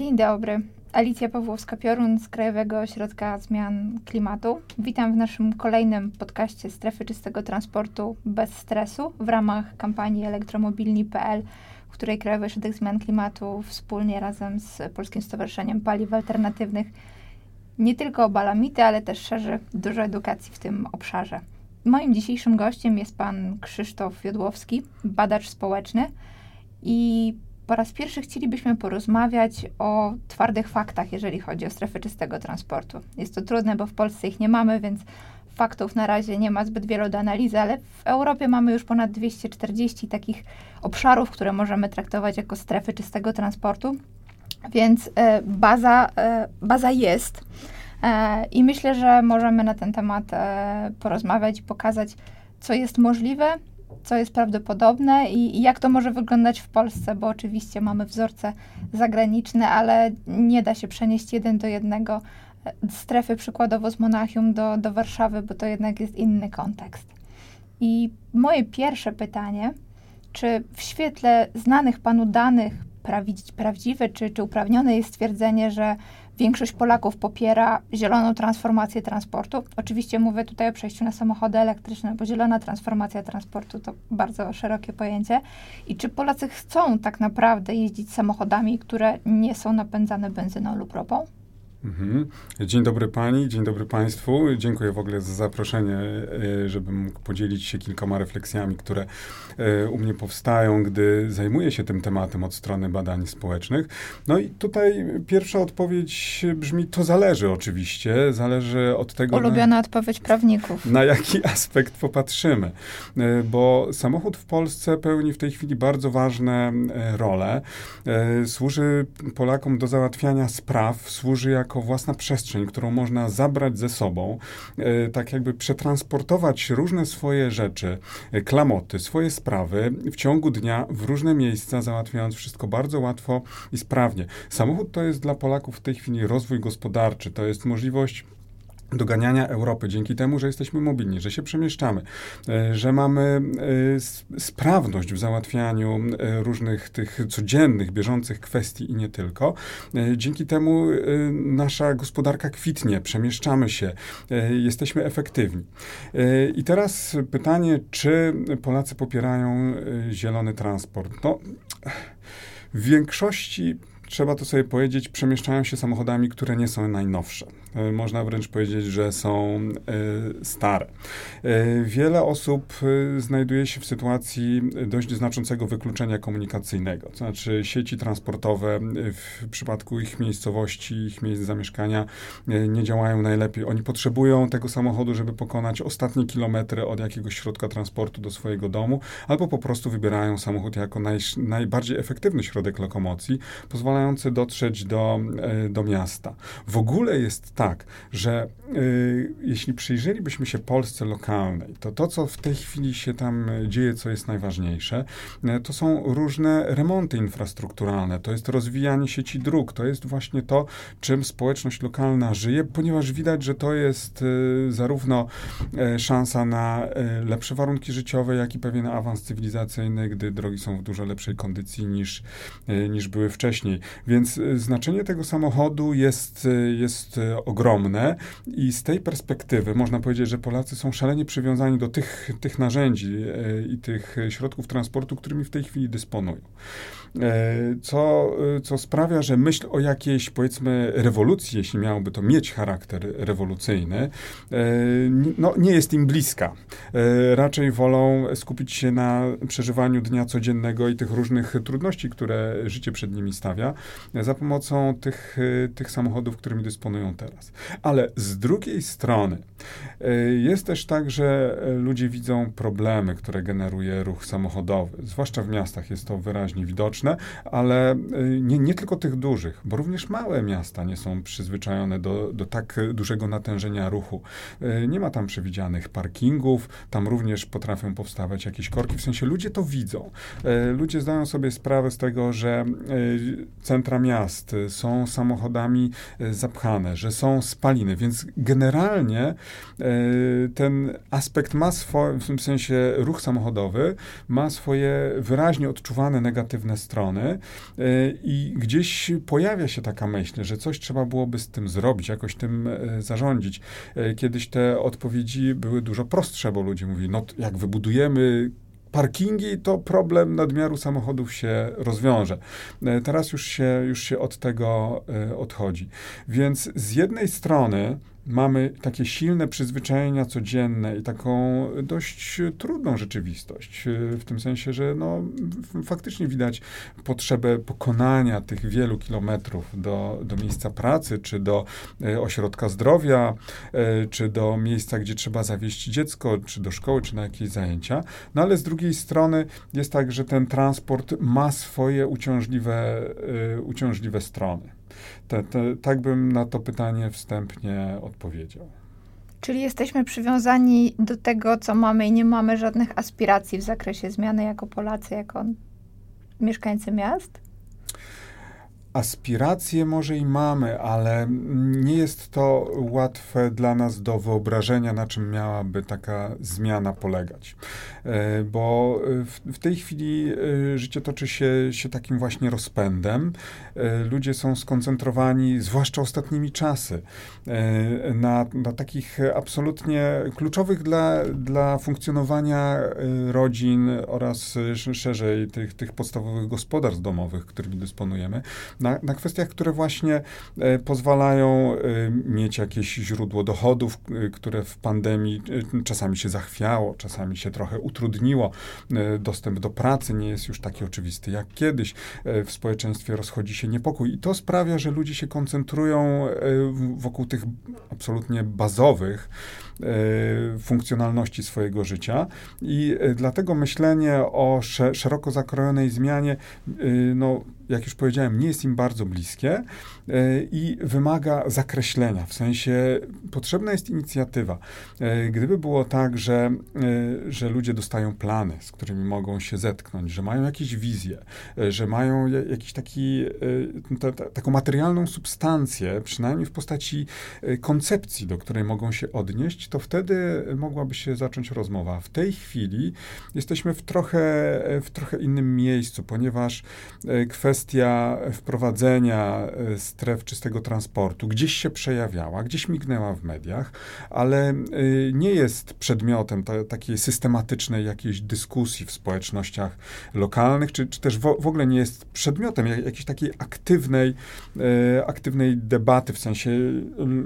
Dzień dobry. Alicja Pawłowska-Piorun z Krajowego Ośrodka Zmian Klimatu. Witam w naszym kolejnym podcaście Strefy Czystego Transportu bez stresu w ramach kampanii elektromobilni.pl, w której Krajowy Ośrodek Zmian Klimatu wspólnie razem z Polskim Stowarzyszeniem Paliw Alternatywnych nie tylko obala mity, ale też szerzy dużo edukacji w tym obszarze. Moim dzisiejszym gościem jest pan Krzysztof Jodłowski, badacz społeczny i po raz pierwszy chcielibyśmy porozmawiać o twardych faktach, jeżeli chodzi o strefy czystego transportu. Jest to trudne, bo w Polsce ich nie mamy, więc faktów na razie nie ma zbyt wielu do analizy, ale w Europie mamy już ponad 240 takich obszarów, które możemy traktować jako strefy czystego transportu, więc e, baza, e, baza jest. E, I myślę, że możemy na ten temat e, porozmawiać i pokazać, co jest możliwe, co jest prawdopodobne i, i, jak to może wyglądać w Polsce, bo oczywiście mamy wzorce zagraniczne, ale nie da się przenieść jeden do jednego e, strefy przykładowo z Monachium do, do Warszawy, bo to jednak jest inny kontekst. I moje pierwsze pytanie, czy w świetle znanych panu danych prawdziwe czy, czy uprawnione jest stwierdzenie, że Większość Polaków popiera zieloną transformację transportu. Oczywiście mówię tutaj o przejściu na samochody elektryczne, bo zielona transformacja transportu to bardzo szerokie pojęcie. I czy Polacy chcą tak naprawdę jeździć samochodami, które nie są napędzane benzyną lub ropą? Mhm. Dzień dobry Pani, dzień dobry Państwu. Dziękuję w ogóle za zaproszenie, e, żebym mógł podzielić się kilkoma refleksjami, które e, u mnie powstają, gdy zajmuję się tym tematem od strony badań społecznych. No i tutaj pierwsza odpowiedź brzmi, to zależy oczywiście, zależy od tego... Ulubiona na, odpowiedź prawników. Na jaki aspekt popatrzymy, e, bo samochód w Polsce pełni w tej chwili bardzo ważne role. Służy Polakom do załatwiania spraw, służy jak jako własna przestrzeń, którą można zabrać ze sobą, e, tak jakby przetransportować różne swoje rzeczy, e, klamoty, swoje sprawy w ciągu dnia w różne miejsca, załatwiając wszystko bardzo łatwo i sprawnie. Samochód to jest dla Polaków w tej chwili rozwój gospodarczy, to jest możliwość doganiania Europy dzięki temu, że jesteśmy mobilni, że się przemieszczamy, e, że mamy e, sprawność w załatwianiu e, różnych tych codziennych, bieżących kwestii i nie tylko. Dzięki temu nasza gospodarka kwitnie, przemieszczamy się, jesteśmy efektywni. I teraz pytanie, czy Polacy popierają zielony transport? No, w większości trzeba to sobie powiedzieć, przemieszczają się samochodami, które nie są najnowsze. E, można wręcz powiedzieć, że są e, stare. E, wiele osób znajduje się w sytuacji dość znaczącego wykluczenia komunikacyjnego, to znaczy sieci transportowe w przypadku ich miejscowości, ich miejsc zamieszkania nie działają najlepiej. Oni potrzebują tego samochodu, żeby pokonać ostatnie kilometry od jakiegoś środka transportu do swojego domu, albo po prostu wybierają samochód jako naj, najbardziej efektywny środek lokomocji, pozwalający dotrzeć do, do miasta. W ogóle jest tak, że y, jeśli przyjrzelibyśmy się Polsce lokalnej, to to, co w tej chwili się tam dzieje, co jest najważniejsze, to są różne remonty infrastrukturalne, to jest rozwijanie sieci dróg, to jest właśnie to, czym społeczność lokalna żyje, ponieważ widać, że to jest zarówno szansa na lepsze warunki życiowe, jak i pewien awans cywilizacyjny, gdy drogi są w dużo lepszej kondycji niż, niż były wcześniej. Więc znaczenie tego samochodu jest, jest ogromne i z tej perspektywy można powiedzieć, że Polacy są szalenie przywiązani do tych, tych narzędzi i tych środków transportu, którymi w tej chwili dysponują. E, co, co sprawia, że myśl o jakiejś, powiedzmy, rewolucji, jeśli miałoby to mieć charakter rewolucyjny, e, no, nie jest im bliska. E, raczej wolą skupić się na przeżywaniu dnia codziennego i tych różnych trudności, które życie przed nimi stawia, za pomocą tych, tych samochodów, którymi dysponują teraz. Ale z drugiej strony jest też tak, że ludzie widzą problemy, które generuje ruch samochodowy. Zwłaszcza w miastach jest to wyraźnie widoczne ale y, nie, nie tylko tych dużych, bo również małe miasta nie są przyzwyczajone do, do tak dużego natężenia ruchu. Y, nie ma tam przewidzianych parkingów, tam również potrafią powstawać jakieś korki, w sensie ludzie to widzą. Y, ludzie zdają sobie sprawę z tego, że centra miast są samochodami zapchane, że są spaliny, więc generalnie ten aspekt ma swoje, w tym sensie ruch samochodowy, ma swoje wyraźnie odczuwane negatywne strony i gdzieś pojawia się taka myśl, że coś trzeba byłoby z tym zrobić, jakoś tym zarządzić. Kiedyś te odpowiedzi były dużo prostsze, bo ludzie mówili, no jak wybudujemy parkingi, to problem nadmiaru samochodów się rozwiąże. E, teraz już się, już się od tego e, odchodzi. Więc z jednej strony mamy takie silne przyzwyczajenia codzienne i taką dość trudną rzeczywistość, w tym sensie, że no, faktycznie widać potrzebę pokonania tych wielu kilometrów do, do miejsca pracy, czy do e, ośrodka zdrowia, e, czy do miejsca, gdzie trzeba zawieźć dziecko, czy do szkoły, czy na jakieś zajęcia. No ale z drugiej strony jest tak, że ten transport ma swoje uciążliwe, uciążliwe strony. Te, te, tak bym na to pytanie wstępnie odpowiedział. Czyli jesteśmy przywiązani do tego, co mamy i nie mamy żadnych aspiracji w zakresie zmiany jako Polacy, jako mieszkańcy miast? Aspiracje może i mamy, ale nie jest to łatwe dla nas do wyobrażenia, na czym miałaby taka zmiana polegać. E, bo w, w tej chwili e, życie toczy się, się takim właśnie rozpędem. E, ludzie są skoncentrowani, zwłaszcza ostatnimi czasy, na, na takich absolutnie kluczowych dla, dla funkcjonowania rodzin oraz szerzej tych, tych podstawowych gospodarstw domowych, którymi dysponujemy na, na kwestiach, które właśnie e, pozwalają e, mieć jakieś źródło dochodów, e, które w pandemii czasami się zachwiało, czasami się trochę utrudniło. Dostęp do pracy nie jest już taki oczywisty jak kiedyś. W społeczeństwie rozchodzi się niepokój i to sprawia, że ludzie się koncentrują wokół tych absolutnie bazowych, funkcjonalności swojego życia i dlatego myślenie o szeroko zakrojonej zmianie no, jak już powiedziałem, nie jest im bardzo bliskie e, i wymaga zakreślenia. W sensie potrzebna jest inicjatywa. E, gdyby było tak, że, e, że ludzie dostają plany, z którymi mogą się zetknąć, że mają jakieś wizje, że mają jakiś taki, ta, ta, taką materialną substancję, przynajmniej w postaci koncepcji, do której mogą się odnieść, to wtedy mogłaby się zacząć rozmowa. W tej chwili jesteśmy w trochę, w trochę innym miejscu, ponieważ kwestia kwestia wprowadzenia e, stref czystego transportu gdzieś się przejawiała, gdzieś mignęła w mediach, ale e, nie jest przedmiotem ta, takiej systematycznej jakiejś dyskusji w społecznościach lokalnych, czy, czy też w, w ogóle nie jest przedmiotem jakiejś takiej aktywnej, e, aktywnej debaty, w sensie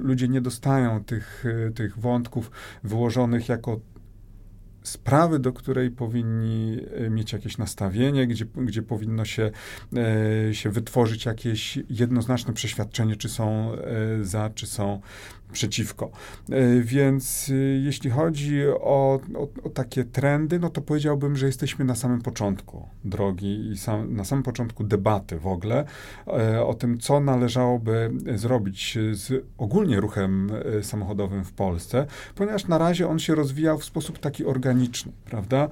ludzie nie dostają tych, tych wątków wyłożonych jako sprawy, do której powinni e, mieć jakieś nastawienie, gdzie, gdzie powinno się, e, się wytworzyć jakieś jednoznaczne przeświadczenie, czy są e, za, czy są przeciwko. E, więc e, jeśli chodzi o, o, o, takie trendy, no to powiedziałbym, że jesteśmy na samym początku drogi i sam, na samym początku debaty w ogóle e, o tym, co należałoby zrobić z ogólnie ruchem samochodowym w Polsce, ponieważ na razie on się rozwijał w sposób taki organiczny, prawda?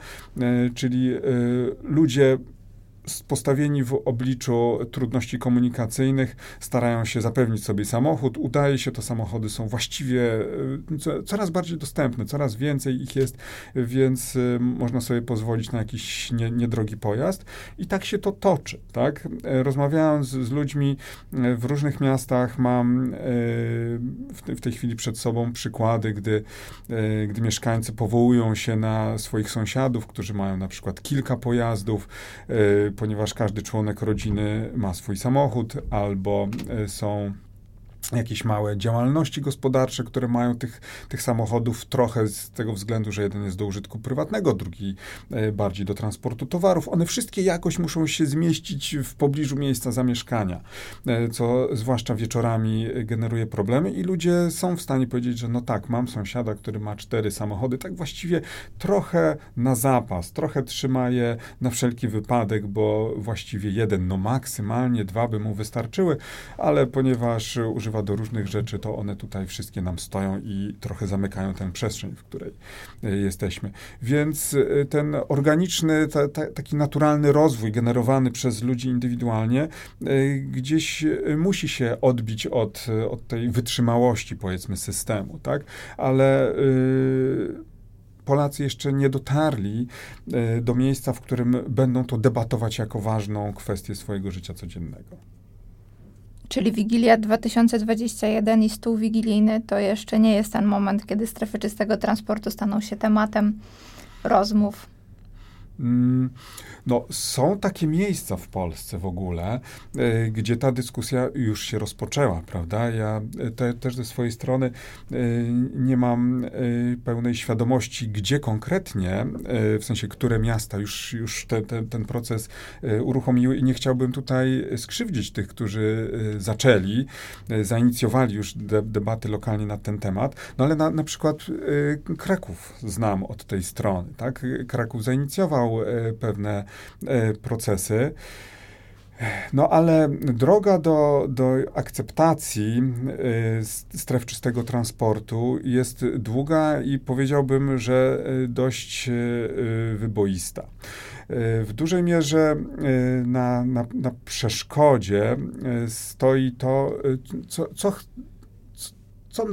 Czyli ludzie postawieni w obliczu trudności komunikacyjnych, starają się zapewnić sobie samochód. Udaje się, to samochody są właściwie e, coraz bardziej dostępne, coraz więcej ich jest, więc e, można sobie pozwolić na jakiś nie, niedrogi pojazd. I tak się to toczy. Tak? E, rozmawiając z, ludźmi w różnych miastach, mam w tej chwili przed sobą przykłady, gdy, gdy mieszkańcy powołują się na swoich sąsiadów, którzy mają na przykład kilka pojazdów, ponieważ każdy członek rodziny ma swój samochód albo e, są jakieś małe działalności gospodarcze, które mają tych, tych samochodów trochę z tego względu, że jeden jest do użytku prywatnego, drugi e, bardziej do transportu towarów. One wszystkie jakoś muszą się zmieścić w pobliżu miejsca zamieszkania, e, co zwłaszcza wieczorami generuje problemy i ludzie są w stanie powiedzieć, że no tak, mam sąsiada, który ma cztery samochody, tak właściwie trochę na zapas, trochę trzyma je na wszelki wypadek, bo właściwie jeden, no maksymalnie dwa by mu wystarczyły, ale ponieważ używa do różnych rzeczy, to one tutaj wszystkie nam stoją i trochę zamykają tę przestrzeń, w której jesteśmy. Więc ten organiczny, ta, ta, taki naturalny rozwój generowany przez ludzi indywidualnie gdzieś musi się odbić od, od tej wytrzymałości, powiedzmy, systemu, tak? Ale Polacy jeszcze nie dotarli e, do miejsca, w którym będą to debatować jako ważną kwestię swojego życia codziennego. Czyli Wigilia 2021 i stół wigilijny to jeszcze nie jest ten moment, kiedy strefy czystego transportu staną się tematem rozmów no, są takie miejsca w Polsce w ogóle, y, gdzie ta dyskusja już się rozpoczęła, prawda? Ja e, te, też ze swojej strony y, nie mam pełnej świadomości, gdzie konkretnie, w sensie, które miasta już, już te, te, ten proces uruchomiły i nie chciałbym tutaj skrzywdzić tych, którzy zaczęli, zainicjowali już de, debaty lokalnie na ten temat, no ale na, na przykład Kraków znam od tej strony, tak? Kraków zainicjował E, pewne e, procesy. No ale droga do, do akceptacji e, stref czystego transportu jest długa i powiedziałbym, że dość wyboista. W dużej mierze na, na, na przeszkodzie stoi to, co, co co,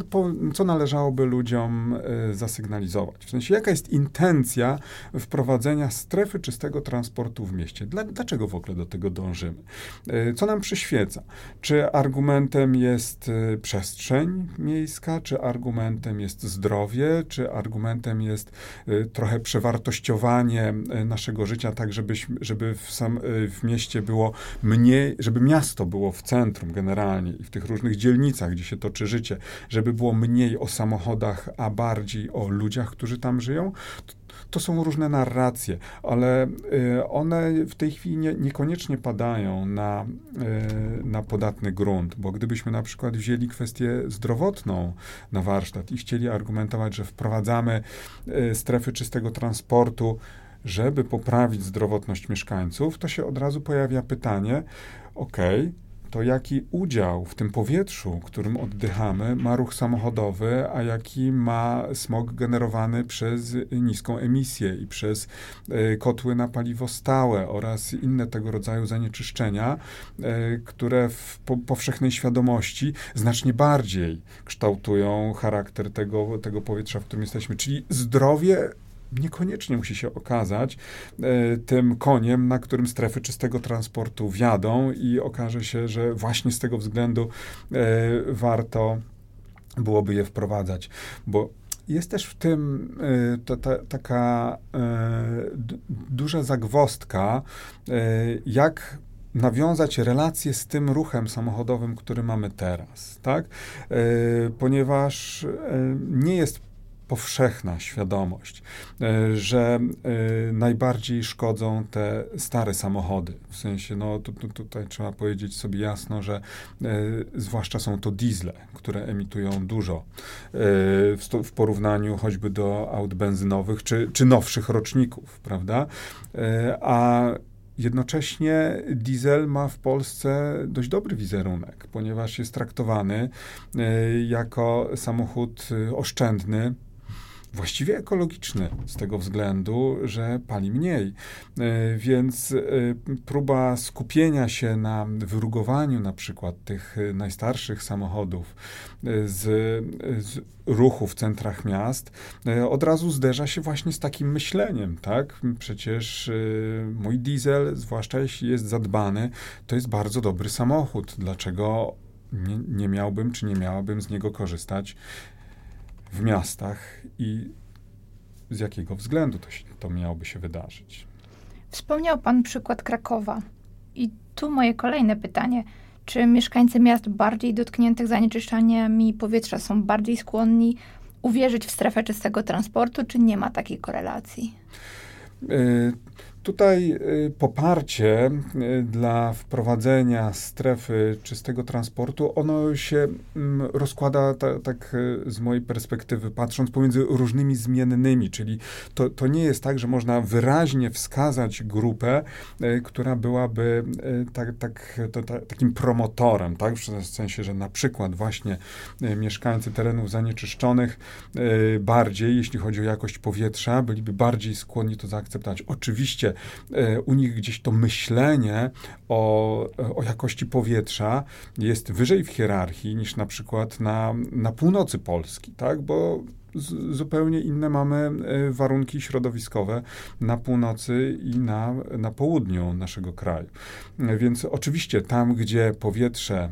co należałoby ludziom e, zasygnalizować? W sensie, jaka jest intencja wprowadzenia strefy czystego transportu w mieście? dlaczego w ogóle do tego dążymy? E, co nam przyświeca? Czy argumentem jest e, przestrzeń miejska, czy argumentem jest zdrowie, czy argumentem jest trochę przewartościowanie naszego życia, tak żebyśmy, żeby w, sam, w mieście było mniej, żeby miasto było w centrum generalnie i w tych różnych dzielnicach, gdzie się toczy życie, żeby było mniej o samochodach, a bardziej o ludziach, którzy tam żyją, to są różne narracje, ale y, one w tej chwili nie, niekoniecznie padają na, y, na podatny grunt, bo gdybyśmy na przykład wzięli kwestię zdrowotną na warsztat i chcieli argumentować, że wprowadzamy y, strefy czystego transportu, żeby poprawić zdrowotność mieszkańców, to się od razu pojawia pytanie, okej, okay, to jaki udział w tym powietrzu, którym oddychamy, ma ruch samochodowy, a jaki ma smog generowany przez niską emisję i przez e, kotły na paliwo stałe oraz inne tego rodzaju zanieczyszczenia, e, które w powszechnej świadomości znacznie bardziej kształtują charakter tego, tego powietrza, w którym jesteśmy. Czyli zdrowie niekoniecznie musi się okazać e, tym koniem, na którym strefy czystego transportu wjadą i okaże się, że właśnie z tego względu e, warto byłoby je wprowadzać, bo jest też w tym y, to, ta, taka y, duża zagwostka, y, jak nawiązać relacje z tym ruchem samochodowym, który mamy teraz, tak? Ponieważ nie jest powszechna świadomość, e, że e, najbardziej szkodzą te stare samochody. W sensie, no tu, tu, tutaj trzeba powiedzieć sobie jasno, że e, zwłaszcza są to diesle, które emitują dużo w, porównaniu choćby do aut benzynowych czy, czy nowszych roczników, prawda? A Jednocześnie diesel ma w Polsce dość dobry wizerunek, ponieważ jest traktowany jako samochód oszczędny, właściwie ekologiczny z tego względu, że pali mniej. E, więc e, próba skupienia się na wyrugowaniu na przykład tych najstarszych samochodów e, z, z ruchu w centrach miast od razu zderza się właśnie z takim myśleniem, tak? Przecież mój diesel, zwłaszcza jeśli jest zadbany, to jest bardzo dobry samochód. Dlaczego nie, nie miałbym czy nie miałabym z niego korzystać w miastach i z jakiego względu to, się, to miałoby się wydarzyć. Wspomniał Pan przykład Krakowa. I tu moje kolejne pytanie. Czy mieszkańcy miast bardziej dotkniętych zanieczyszczeniami powietrza są bardziej skłonni uwierzyć w strefę czystego transportu, czy nie ma takiej korelacji? Tutaj y, poparcie y, dla wprowadzenia strefy czystego transportu, ono się mm, rozkłada ta, tak y, z mojej perspektywy, patrząc pomiędzy różnymi zmiennymi, czyli to, to nie jest tak, że można wyraźnie wskazać grupę, która byłaby tak, tak, to, to, takim promotorem, tak? w sensie, że na przykład właśnie mieszkańcy terenów zanieczyszczonych bardziej, jeśli chodzi o jakość powietrza, byliby bardziej skłonni to zaakceptować. Oczywiście u nich gdzieś to myślenie o, o jakości powietrza jest wyżej w hierarchii niż na przykład na, na północy Polski, tak? Bo z, zupełnie inne mamy e, warunki środowiskowe na północy i na, na południu naszego kraju. E, więc oczywiście tam, gdzie powietrze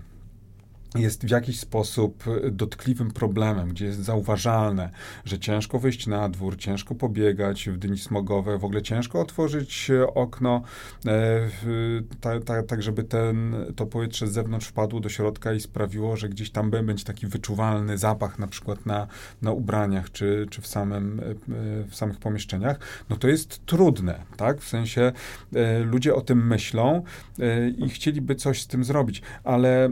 jest w jakiś sposób dotkliwym problemem, gdzie jest zauważalne, że ciężko wyjść na dwór, ciężko pobiegać w dni smogowe, w ogóle ciężko otworzyć okno, e, tak, ta, ta, żeby ten, to powietrze z zewnątrz wpadło do środka i sprawiło, że gdzieś tam będzie taki wyczuwalny zapach, na przykład na, na ubraniach czy, czy w, samym, e, w samych pomieszczeniach, no to jest trudne, tak? W sensie e, ludzie o tym myślą i chcieliby coś z tym zrobić, ale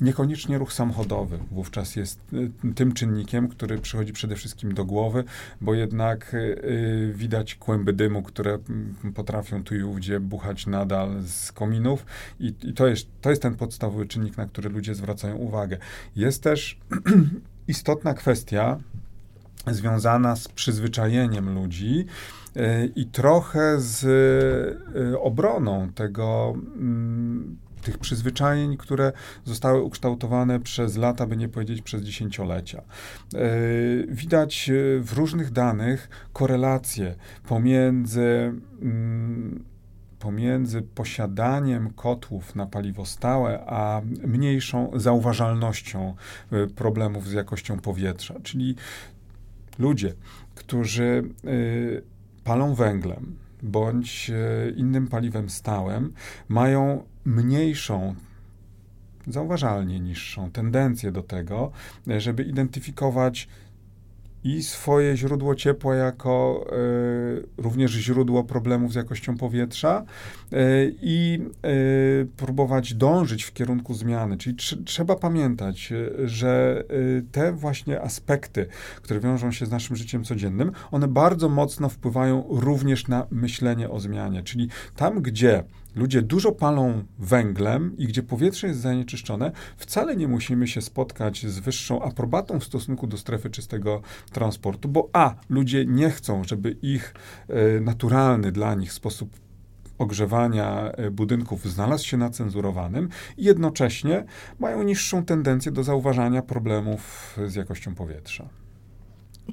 Niekoniecznie ruch samochodowy wówczas jest y, tym czynnikiem, który przychodzi przede wszystkim do głowy, bo jednak y, widać kłęby dymu, które mm, potrafią tu i ówdzie buchać nadal z kominów i, i to, jest, to jest ten podstawowy czynnik, na który ludzie zwracają uwagę. Jest też istotna kwestia związana z przyzwyczajeniem ludzi, y, i trochę z obroną tego mm, tych przyzwyczajeń, które zostały ukształtowane przez lata, by nie powiedzieć przez dziesięciolecia. E, widać e, w różnych danych korelacje pomiędzy mm, pomiędzy posiadaniem kotłów na paliwo stałe, a mniejszą zauważalnością e, problemów z jakością powietrza. Czyli ludzie, którzy palą węglem, bądź innym paliwem stałym mają mniejszą zauważalnie niższą tendencję do tego, e, żeby identyfikować i swoje źródło ciepła jako y, również źródło problemów z jakością powietrza y, i y, próbować dążyć w kierunku zmiany. Czyli tr trzeba pamiętać, że te właśnie aspekty, które wiążą się z naszym życiem codziennym, one bardzo mocno wpływają również na myślenie o zmianie. Czyli tam, gdzie ludzie dużo palą węglem i gdzie powietrze jest zanieczyszczone, wcale nie musimy się spotkać z wyższą aprobatą w stosunku do strefy czystego transportu, bo a, ludzie nie chcą, żeby ich e, naturalny dla nich sposób ogrzewania e, budynków znalazł się na cenzurowanym i jednocześnie mają niższą tendencję do zauważania problemów z jakością powietrza.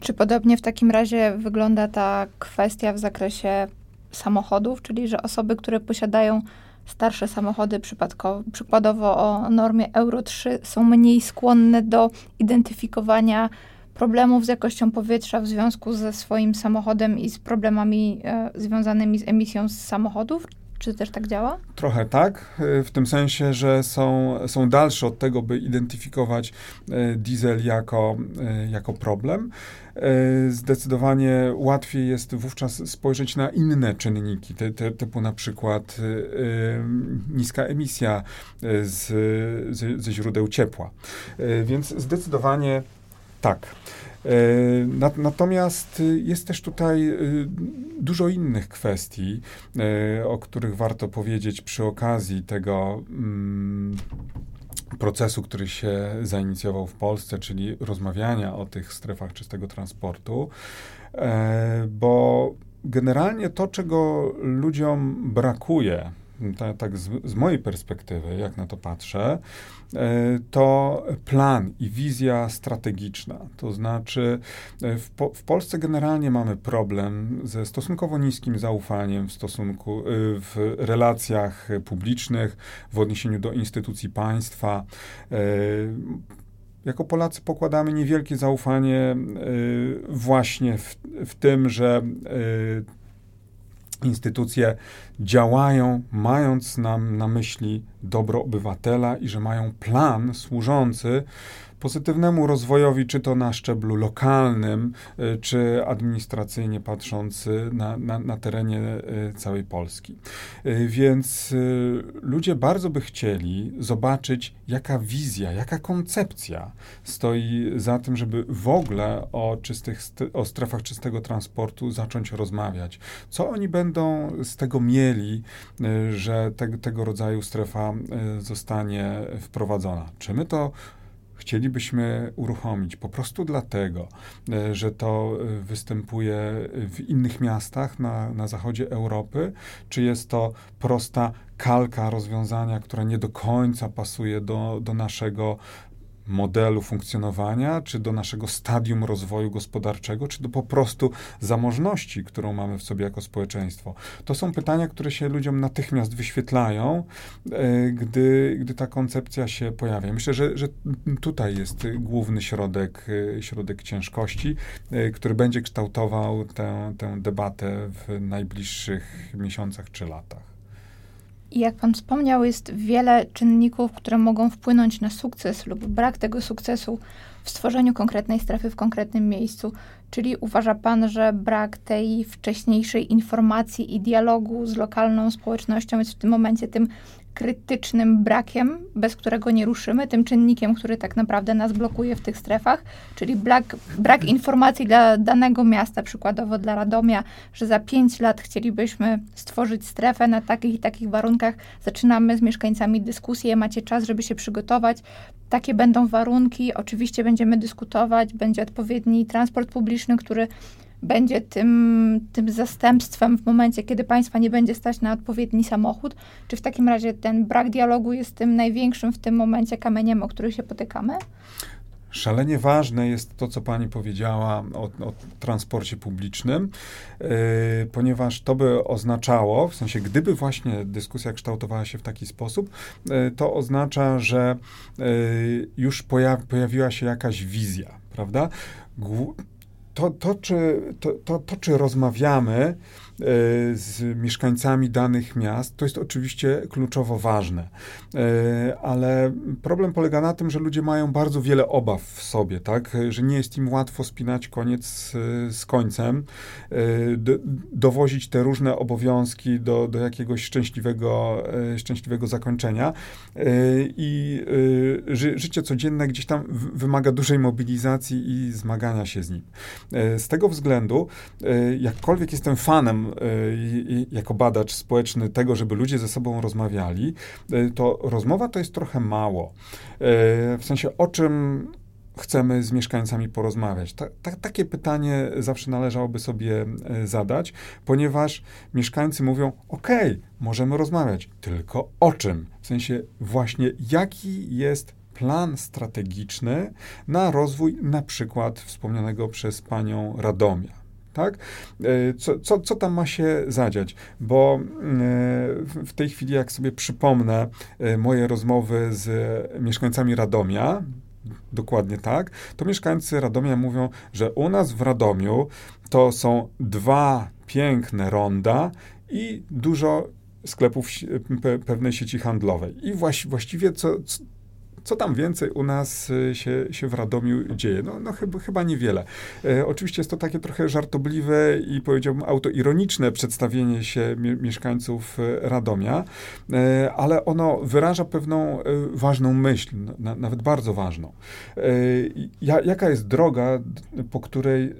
Czy podobnie w takim razie wygląda ta kwestia w zakresie samochodów, czyli że osoby, które posiadają starsze samochody, przykładowo o normie Euro 3, są mniej skłonne do identyfikowania problemów z jakością powietrza w związku ze swoim samochodem i z problemami e, związanymi z emisją z samochodów? Czy też tak działa? Trochę tak, e, w tym sensie, że są, są dalsze od tego, by identyfikować e, diesel jako, e, jako problem. Zdecydowanie łatwiej jest wówczas spojrzeć na inne czynniki, te, te, typu na przykład niska emisja z, z, ze źródeł ciepła. Więc zdecydowanie tak. E, natomiast jest też tutaj e, dużo innych kwestii, e, o których warto powiedzieć przy okazji tego mm, procesu, który się zainicjował w Polsce, czyli rozmawiania o tych strefach czystego transportu, bo generalnie to, czego ludziom brakuje tak, tak z, z, mojej perspektywy, jak na to patrzę, e, to plan i wizja strategiczna. To znaczy, e, w, po, w, Polsce generalnie mamy problem ze stosunkowo niskim zaufaniem w stosunku, e, w relacjach publicznych, w odniesieniu do instytucji państwa. Jako Polacy pokładamy niewielkie zaufanie właśnie w, w tym, że instytucje działają, mając nam na myśli dobro obywatela i że mają plan służący pozytywnemu rozwojowi, czy to na szczeblu lokalnym, czy administracyjnie patrząc na, na, na terenie całej Polski. Więc ludzie bardzo by chcieli zobaczyć, jaka wizja, jaka koncepcja stoi za tym, żeby w ogóle o, czystych, o strefach czystego transportu zacząć rozmawiać. Co oni będą z tego mieli, y, że te, tego rodzaju strefa y, zostanie wprowadzona? Czy my to chcielibyśmy uruchomić po prostu dlatego, y, że to występuje w innych miastach na, na zachodzie Europy, czy jest to prosta kalka rozwiązania, która nie do końca pasuje do, do naszego modelu funkcjonowania, czy do naszego stadium rozwoju gospodarczego, czy do po prostu zamożności, którą mamy w sobie jako społeczeństwo? To są pytania, które się ludziom natychmiast wyświetlają, e, gdy, gdy ta koncepcja się pojawia. Myślę, że, że tutaj jest główny środek, e, środek ciężkości, e, który będzie kształtował tę, tę debatę w najbliższych miesiącach czy latach. Jak Pan wspomniał, jest wiele czynników, które mogą wpłynąć na sukces lub brak tego sukcesu w stworzeniu konkretnej strefy w konkretnym miejscu. Czyli uważa Pan, że brak tej wcześniejszej informacji i dialogu z lokalną społecznością jest w tym momencie tym krytycznym brakiem, bez którego nie ruszymy, tym czynnikiem, który tak naprawdę nas blokuje w tych strefach, czyli brak, brak informacji dla danego miasta, przykładowo dla Radomia, że za pięć lat chcielibyśmy stworzyć strefę na takich i takich warunkach. Zaczynamy z mieszkańcami dyskusję, macie czas, żeby się przygotować. Takie będą warunki, oczywiście będziemy dyskutować, będzie odpowiedni transport publiczny, który będzie tym, tym zastępstwem w momencie, kiedy państwa nie będzie stać na odpowiedni samochód? Czy w takim razie ten brak dialogu jest tym największym w tym momencie kamieniem, o który się potykamy? Szalenie ważne jest to, co pani powiedziała o, o transporcie publicznym, yy, ponieważ to by oznaczało, w sensie gdyby właśnie dyskusja kształtowała się w taki sposób, yy, to oznacza, że yy, już pojawi, pojawiła się jakaś wizja, prawda? To, to, czy, to, to, to, czy rozmawiamy E, z mieszkańcami danych miast, to jest oczywiście kluczowo ważne. E, ale problem polega na tym, że ludzie mają bardzo wiele obaw w sobie, tak? Że nie jest im łatwo spinać koniec z, z końcem, e, do, dowozić te różne obowiązki do, do jakiegoś szczęśliwego, szczęśliwego zakończenia. I ży, życie codzienne gdzieś tam wymaga dużej mobilizacji i zmagania się z nim. Z tego względu, jakkolwiek jestem fanem Y, jako badacz społeczny tego, żeby ludzie ze sobą rozmawiali, to rozmowa to jest trochę mało. W sensie o czym chcemy z mieszkańcami porozmawiać? Ta, ta, takie pytanie zawsze należałoby sobie zadać, ponieważ mieszkańcy mówią: OK, możemy rozmawiać, tylko o czym? W sensie, właśnie jaki jest plan strategiczny na rozwój na przykład wspomnianego przez panią Radomia tak? E, co, co, co tam ma się zadziać? Bo e, w tej chwili, jak sobie przypomnę e, moje rozmowy z mieszkańcami Radomia, dokładnie tak, to mieszkańcy Radomia mówią, że u nas w Radomiu to są dwa piękne ronda i dużo sklepów pewnej sieci handlowej. I właściwie co, co tam więcej u nas y, się, się w Radomiu dzieje? No, no chyba, chyba niewiele. E, oczywiście jest to takie trochę żartobliwe i powiedziałbym autoironiczne przedstawienie się mi mieszkańców e, Radomia, e, ale ono wyraża pewną e, ważną myśl, na, nawet bardzo ważną. E, ja, jaka jest droga, po której e,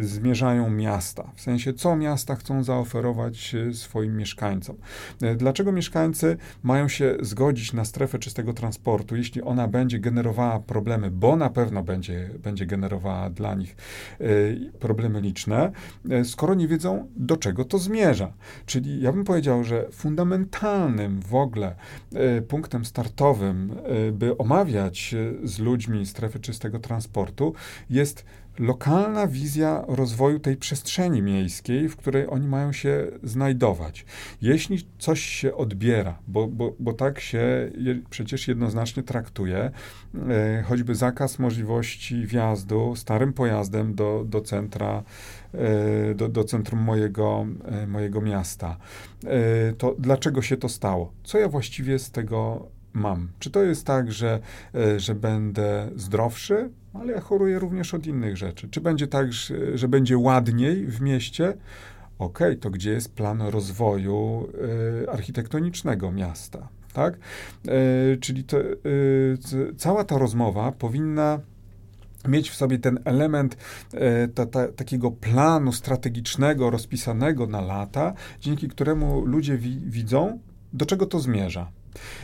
zmierzają miasta? W sensie, co miasta chcą zaoferować swoim mieszkańcom? Dlaczego mieszkańcy mają się zgodzić na strefę czystego transportu, jeśli ona będzie generowała problemy, bo na pewno będzie, będzie generowała dla nich y, problemy liczne, y, skoro nie wiedzą, do czego to zmierza. Czyli ja bym powiedział, że fundamentalnym w ogóle y, punktem startowym, by omawiać z ludźmi strefy czystego transportu, jest lokalna wizja rozwoju tej przestrzeni miejskiej, w której oni mają się znajdować. Jeśli coś się odbiera, bo, bo, bo tak się je, przecież jednoznacznie traktuje, e, choćby zakaz możliwości wjazdu starym pojazdem do, do centra, e, do, do centrum mojego, e, mojego miasta, e, to dlaczego się to stało? Co ja właściwie z tego mam? Czy to jest tak, że, e, że będę zdrowszy, ale ja choruję również od innych rzeczy? Czy będzie tak, że, będzie ładniej w mieście? Okay, to gdzie jest plan rozwoju y, architektonicznego miasta? Tak? Y, czyli to, cała ta rozmowa powinna mieć w sobie ten element ta, ta, takiego planu strategicznego, rozpisanego na lata, dzięki któremu ludzie wi widzą, do czego to zmierza.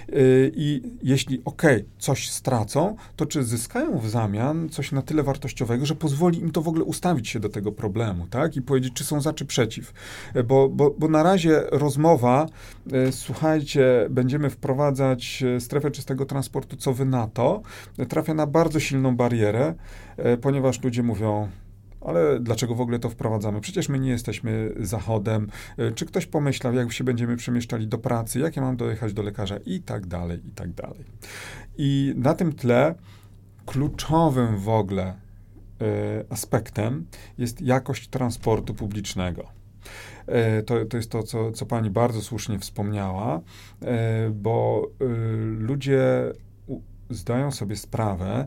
Y, I jeśli ok, coś stracą, to czy zyskają w zamian coś na tyle wartościowego, że pozwoli im to w ogóle ustawić się do tego problemu, tak? I powiedzieć, czy są za, czy przeciw. Y, bo, bo, bo na razie rozmowa, y, słuchajcie, będziemy wprowadzać strefę czystego transportu, co wy na to, trafia na bardzo silną barierę, ponieważ ludzie mówią, ale dlaczego w ogóle to wprowadzamy? Przecież my nie jesteśmy Zachodem. E, czy ktoś pomyślał, jak się będziemy przemieszczali do pracy, jak ja mam dojechać do lekarza i tak dalej, i tak dalej. I na tym tle kluczowym w ogóle y, aspektem jest jakość transportu publicznego. E, to, to jest to, co, co pani bardzo słusznie wspomniała, bo ludzie zdają sobie sprawę, e,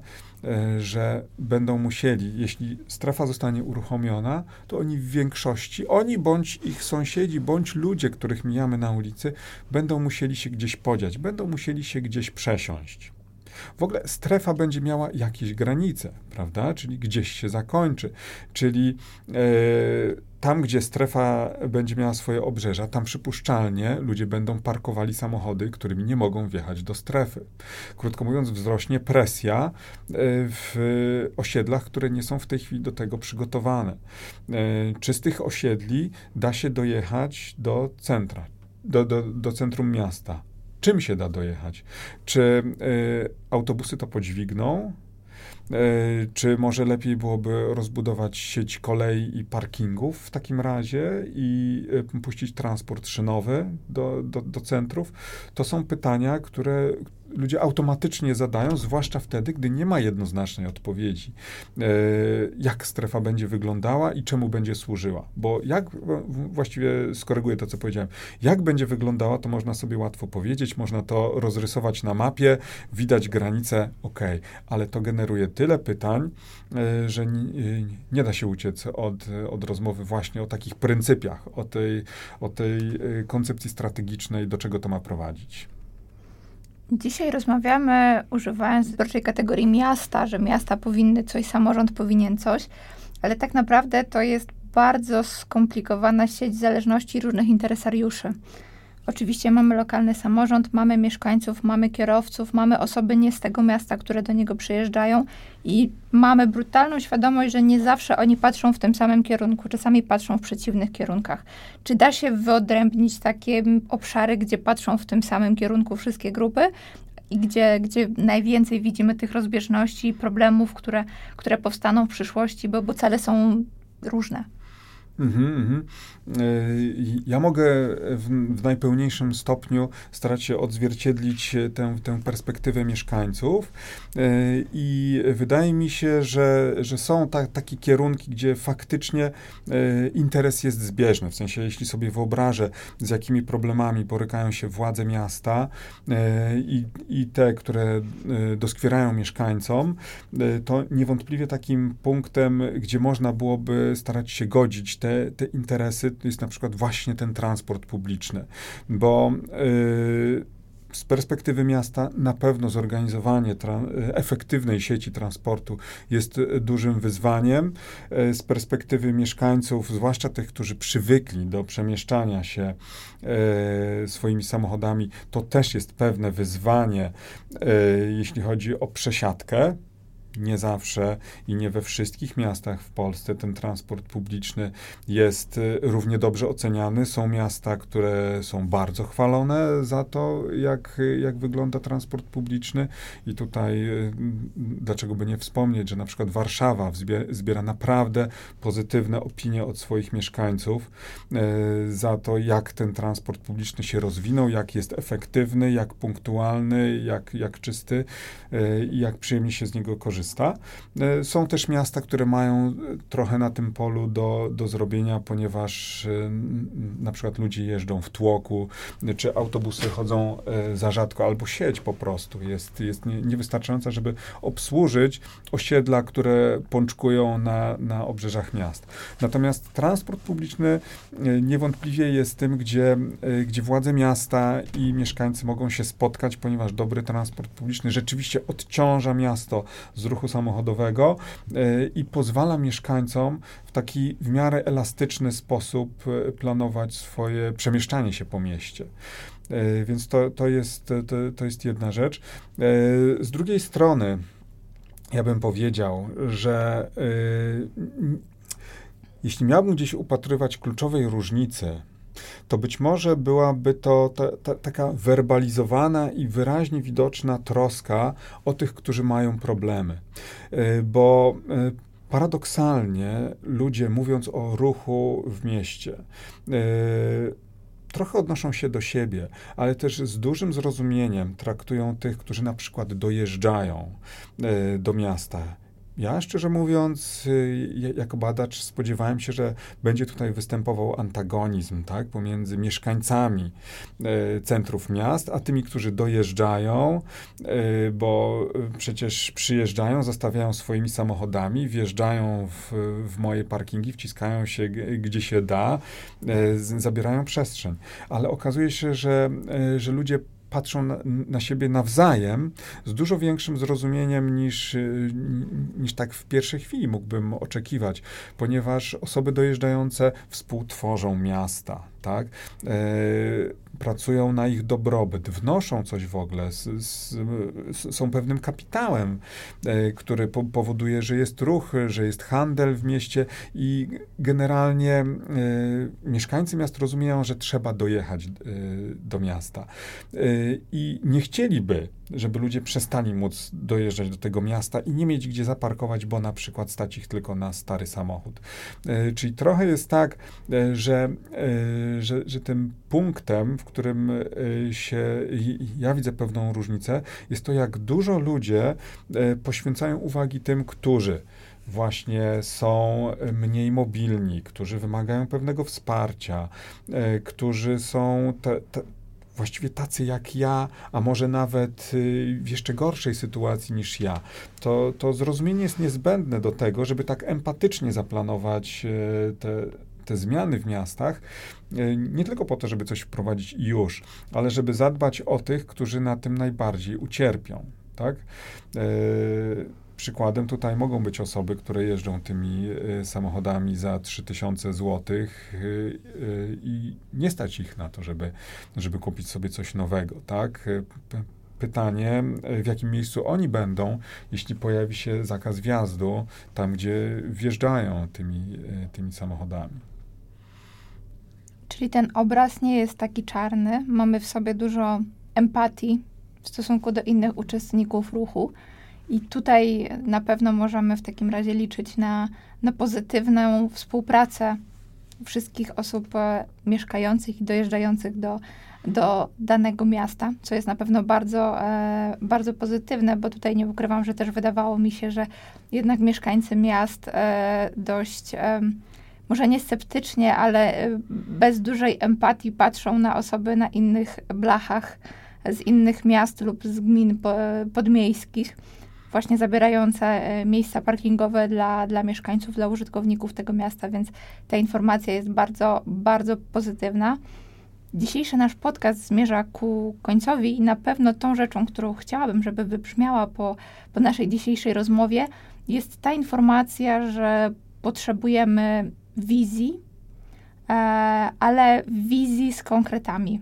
że będą musieli, jeśli strefa zostanie uruchomiona, to oni w większości, oni bądź ich sąsiedzi, bądź ludzie, których mijamy na ulicy, będą musieli się gdzieś podziać, będą musieli się gdzieś przesiąść. W ogóle strefa będzie miała jakieś granice, prawda? Czyli gdzieś się zakończy. Czyli e, tam, gdzie strefa będzie miała swoje obrzeża, tam przypuszczalnie ludzie będą parkowali samochody, którymi nie mogą wjechać do strefy. Krótko mówiąc, wzrośnie presja e, w osiedlach, które nie są w tej chwili do tego przygotowane. E, czy z tych osiedli da się dojechać do centra, do, do, do centrum miasta? Czym się da dojechać? Czy y, autobusy to podźwigną? Y, czy może lepiej byłoby rozbudować sieć kolei i parkingów w takim razie i y, puścić transport szynowy do, do, do centrów? To są pytania, które, ludzie automatycznie zadają, zwłaszcza wtedy, gdy nie ma jednoznacznej odpowiedzi, e, jak strefa będzie wyglądała i czemu będzie służyła. Bo jak, właściwie skoryguję to, co powiedziałem, jak będzie wyglądała, to można sobie łatwo powiedzieć, można to rozrysować na mapie, widać granice, ok, ale to generuje tyle pytań, e, że nie, da się uciec od, od rozmowy właśnie o takich pryncypiach, o tej, o tej e, koncepcji strategicznej, do czego to ma prowadzić. Dzisiaj rozmawiamy używając wyborczej kategorii miasta, że miasta powinny coś, samorząd powinien coś, ale tak naprawdę to jest bardzo skomplikowana sieć zależności różnych interesariuszy. Oczywiście mamy lokalny samorząd, mamy mieszkańców, mamy kierowców, mamy osoby nie z tego miasta, które do niego przyjeżdżają i mamy brutalną świadomość, że nie zawsze oni patrzą w tym samym kierunku, czasami patrzą w przeciwnych kierunkach. Czy da się wyodrębnić takie obszary, gdzie patrzą w tym samym kierunku wszystkie grupy? I gdzie, gdzie najwięcej widzimy tych rozbieżności, problemów, które, które powstaną w przyszłości, bo, bo cele są różne. Mhm, mhm. E, ja mogę w, w, najpełniejszym stopniu starać się odzwierciedlić tę, tę perspektywę mieszkańców e, i wydaje mi się, że, że są ta, takie kierunki, gdzie faktycznie e, interes jest zbieżny. W sensie, jeśli sobie wyobrażę, z jakimi problemami borykają się władze miasta i, i te, które doskwierają mieszkańcom, to niewątpliwie takim punktem, gdzie można byłoby starać się godzić te, te interesy, to jest na przykład właśnie ten transport publiczny, bo yy, z perspektywy miasta na pewno zorganizowanie efektywnej sieci transportu jest dużym wyzwaniem. Y, z perspektywy mieszkańców, zwłaszcza tych, którzy przywykli do przemieszczania się y, swoimi samochodami, to też jest pewne wyzwanie, y, jeśli chodzi o przesiadkę nie zawsze i nie we wszystkich miastach w Polsce ten transport publiczny jest y, równie dobrze oceniany. Są miasta, które są bardzo chwalone za to, jak, jak wygląda transport publiczny i tutaj y, dlaczego by nie wspomnieć, że na przykład Warszawa zbiera naprawdę pozytywne opinie od swoich mieszkańców y, za to, jak ten transport publiczny się rozwinął, jak jest efektywny, jak punktualny, jak, jak czysty i jak przyjemnie się z niego korzysta korzysta. E, są też miasta, które mają trochę na tym polu do, do zrobienia, ponieważ na przykład ludzie jeżdżą w tłoku, czy autobusy chodzą za rzadko, albo sieć po prostu jest, jest niewystarczająca, żeby obsłużyć osiedla, które pączkują na, na obrzeżach miast. Natomiast transport publiczny niewątpliwie jest tym, gdzie, gdzie władze miasta i mieszkańcy mogą się spotkać, ponieważ dobry transport publiczny rzeczywiście odciąża miasto z ruchu samochodowego e, i pozwala mieszkańcom w taki w miarę elastyczny sposób e, planować swoje przemieszczanie się po mieście. E, więc to, to, jest, to, to jest jedna rzecz. Z drugiej strony, ja bym powiedział, że jeśli miałbym gdzieś upatrywać kluczowej różnicy to być może byłaby to ta, ta, taka werbalizowana i wyraźnie widoczna troska o tych, którzy mają problemy. E, bo e, paradoksalnie ludzie, mówiąc o ruchu w mieście, e, trochę odnoszą się do siebie, ale też z dużym zrozumieniem traktują tych, którzy na przykład dojeżdżają do miasta ja szczerze mówiąc, y, jako badacz spodziewałem się, że będzie tutaj występował antagonizm tak, pomiędzy mieszkańcami y, centrów miast, a tymi, którzy dojeżdżają, y, bo przecież przyjeżdżają, zostawiają swoimi samochodami, wjeżdżają w, w moje parkingi, wciskają się gdzie się da, zabierają przestrzeń. Ale okazuje się, że, że ludzie patrzą na, na, siebie nawzajem z dużo większym zrozumieniem niż, y, niż tak w pierwszej chwili mógłbym oczekiwać, ponieważ osoby dojeżdżające współtworzą miasta, tak? E, pracują na ich dobrobyt, wnoszą coś w ogóle, są pewnym kapitałem, e, który po, powoduje, że jest ruch, że jest handel w mieście i generalnie e, mieszkańcy miast rozumieją, że trzeba dojechać e, do miasta. E, I nie chcieliby, żeby ludzie przestali móc dojeżdżać do tego miasta i nie mieć gdzie zaparkować, bo na przykład stać ich tylko na stary samochód. E, czyli trochę jest tak, e, że, e, że, że tym punktem, w którym się ja widzę pewną różnicę, jest to, jak dużo ludzie poświęcają uwagi tym, którzy właśnie są mniej mobilni, którzy wymagają pewnego wsparcia, którzy są te, te, właściwie tacy jak ja, a może nawet y, w jeszcze gorszej sytuacji niż ja. To, to zrozumienie jest niezbędne do tego, żeby tak empatycznie zaplanować y, te, te zmiany w miastach, y, nie tylko po to, żeby coś wprowadzić już, ale żeby zadbać o tych, którzy na tym najbardziej ucierpią. Tak? Przykładem tutaj mogą być osoby, które jeżdżą tymi y, samochodami za 3000 zł y, y, i nie stać ich na to, żeby, żeby kupić sobie coś nowego, tak? Pytanie, w jakim miejscu oni będą, jeśli pojawi się zakaz wjazdu tam, gdzie wjeżdżają tymi, tymi samochodami. Czyli ten obraz nie jest taki czarny. Mamy w sobie dużo empatii w stosunku do innych uczestników ruchu i tutaj na pewno możemy w takim razie liczyć na, na pozytywną współpracę wszystkich osób e, mieszkających i dojeżdżających do, do danego miasta, co jest na pewno bardzo, e, bardzo pozytywne, bo tutaj nie ukrywam, że też wydawało mi się, że jednak mieszkańcy miast e, dość, może nie sceptycznie, ale bez dużej empatii patrzą na osoby na innych blachach z innych miast lub z gmin po, podmiejskich właśnie zabierające e, miejsca parkingowe dla, dla mieszkańców, dla użytkowników tego miasta, więc ta informacja jest bardzo, bardzo pozytywna. Dzisiejszy nasz podcast zmierza ku końcowi i na pewno tą rzeczą, którą chciałabym, żeby wybrzmiała po, po naszej dzisiejszej rozmowie, jest ta informacja, że potrzebujemy wizji, e, ale wizji z konkretami.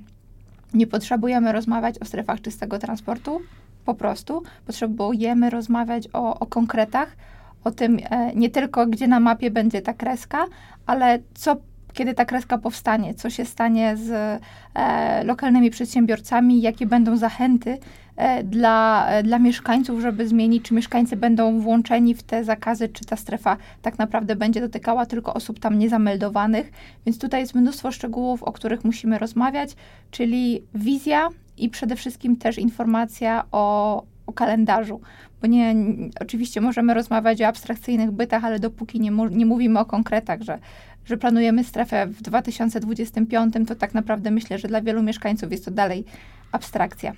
Nie potrzebujemy rozmawiać o strefach czystego transportu, po prostu potrzebujemy rozmawiać o, o konkretach, o tym e, nie tylko, gdzie na mapie będzie ta kreska, ale co kiedy ta kreska powstanie, co się stanie z e, lokalnymi przedsiębiorcami, jakie będą zachęty e, dla, e, dla mieszkańców, żeby zmienić, czy mieszkańcy będą włączeni w te zakazy, czy ta strefa tak naprawdę będzie dotykała tylko osób tam niezameldowanych. Więc tutaj jest mnóstwo szczegółów, o których musimy rozmawiać, czyli wizja i przede wszystkim też informacja o, o kalendarzu, bo nie, oczywiście możemy rozmawiać o abstrakcyjnych bytach, ale dopóki nie, nie mówimy o konkretach, że, że planujemy strefę w 2025, to tak naprawdę myślę, że dla wielu mieszkańców jest to dalej abstrakcja.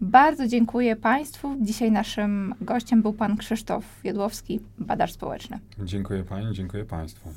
Bardzo dziękuję Państwu. Dzisiaj naszym gościem był Pan Krzysztof Jodłowski, badacz społeczny. Dziękuję Pani, dziękuję Państwu.